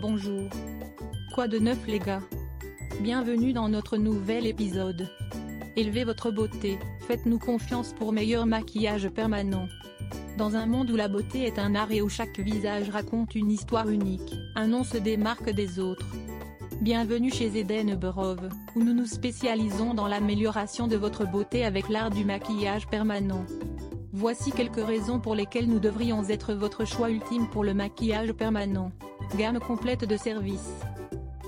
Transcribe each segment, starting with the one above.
Bonjour. Quoi de neuf les gars? Bienvenue dans notre nouvel épisode. Élevez votre beauté, faites-nous confiance pour meilleur maquillage permanent. Dans un monde où la beauté est un art et où chaque visage raconte une histoire unique, un nom se démarque des autres. Bienvenue chez Eden Burov, où nous nous spécialisons dans l'amélioration de votre beauté avec l'art du maquillage permanent. Voici quelques raisons pour lesquelles nous devrions être votre choix ultime pour le maquillage permanent. Gamme complète de services.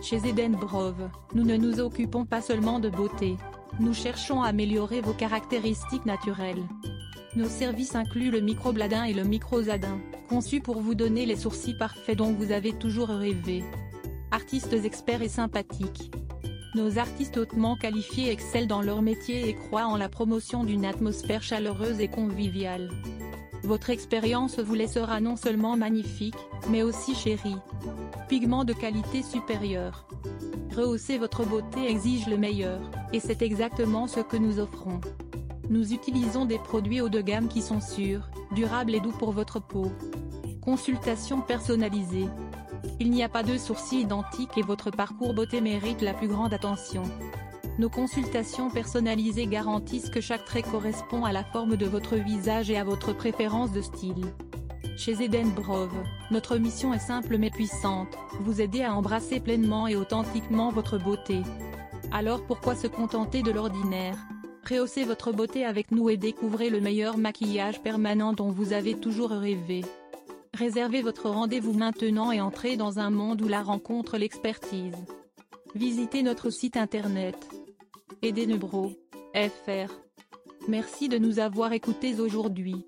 Chez Eden Brove, nous ne nous occupons pas seulement de beauté. Nous cherchons à améliorer vos caractéristiques naturelles. Nos services incluent le microbladin et le microzadin, conçus pour vous donner les sourcils parfaits dont vous avez toujours rêvé. Artistes experts et sympathiques. Nos artistes hautement qualifiés excellent dans leur métier et croient en la promotion d'une atmosphère chaleureuse et conviviale. Votre expérience vous laissera non seulement magnifique, mais aussi chérie. Pigments de qualité supérieure. Rehausser votre beauté exige le meilleur, et c'est exactement ce que nous offrons. Nous utilisons des produits haut de gamme qui sont sûrs, durables et doux pour votre peau. Consultation personnalisée. Il n'y a pas de sourcils identiques et votre parcours beauté mérite la plus grande attention. Nos consultations personnalisées garantissent que chaque trait correspond à la forme de votre visage et à votre préférence de style. Chez Eden Brove, notre mission est simple mais puissante, vous aider à embrasser pleinement et authentiquement votre beauté. Alors pourquoi se contenter de l'ordinaire? Rehaussez votre beauté avec nous et découvrez le meilleur maquillage permanent dont vous avez toujours rêvé. Réservez votre rendez-vous maintenant et entrez dans un monde où la rencontre l'expertise. Visitez notre site internet edenebro.fr. Merci de nous avoir écoutés aujourd'hui.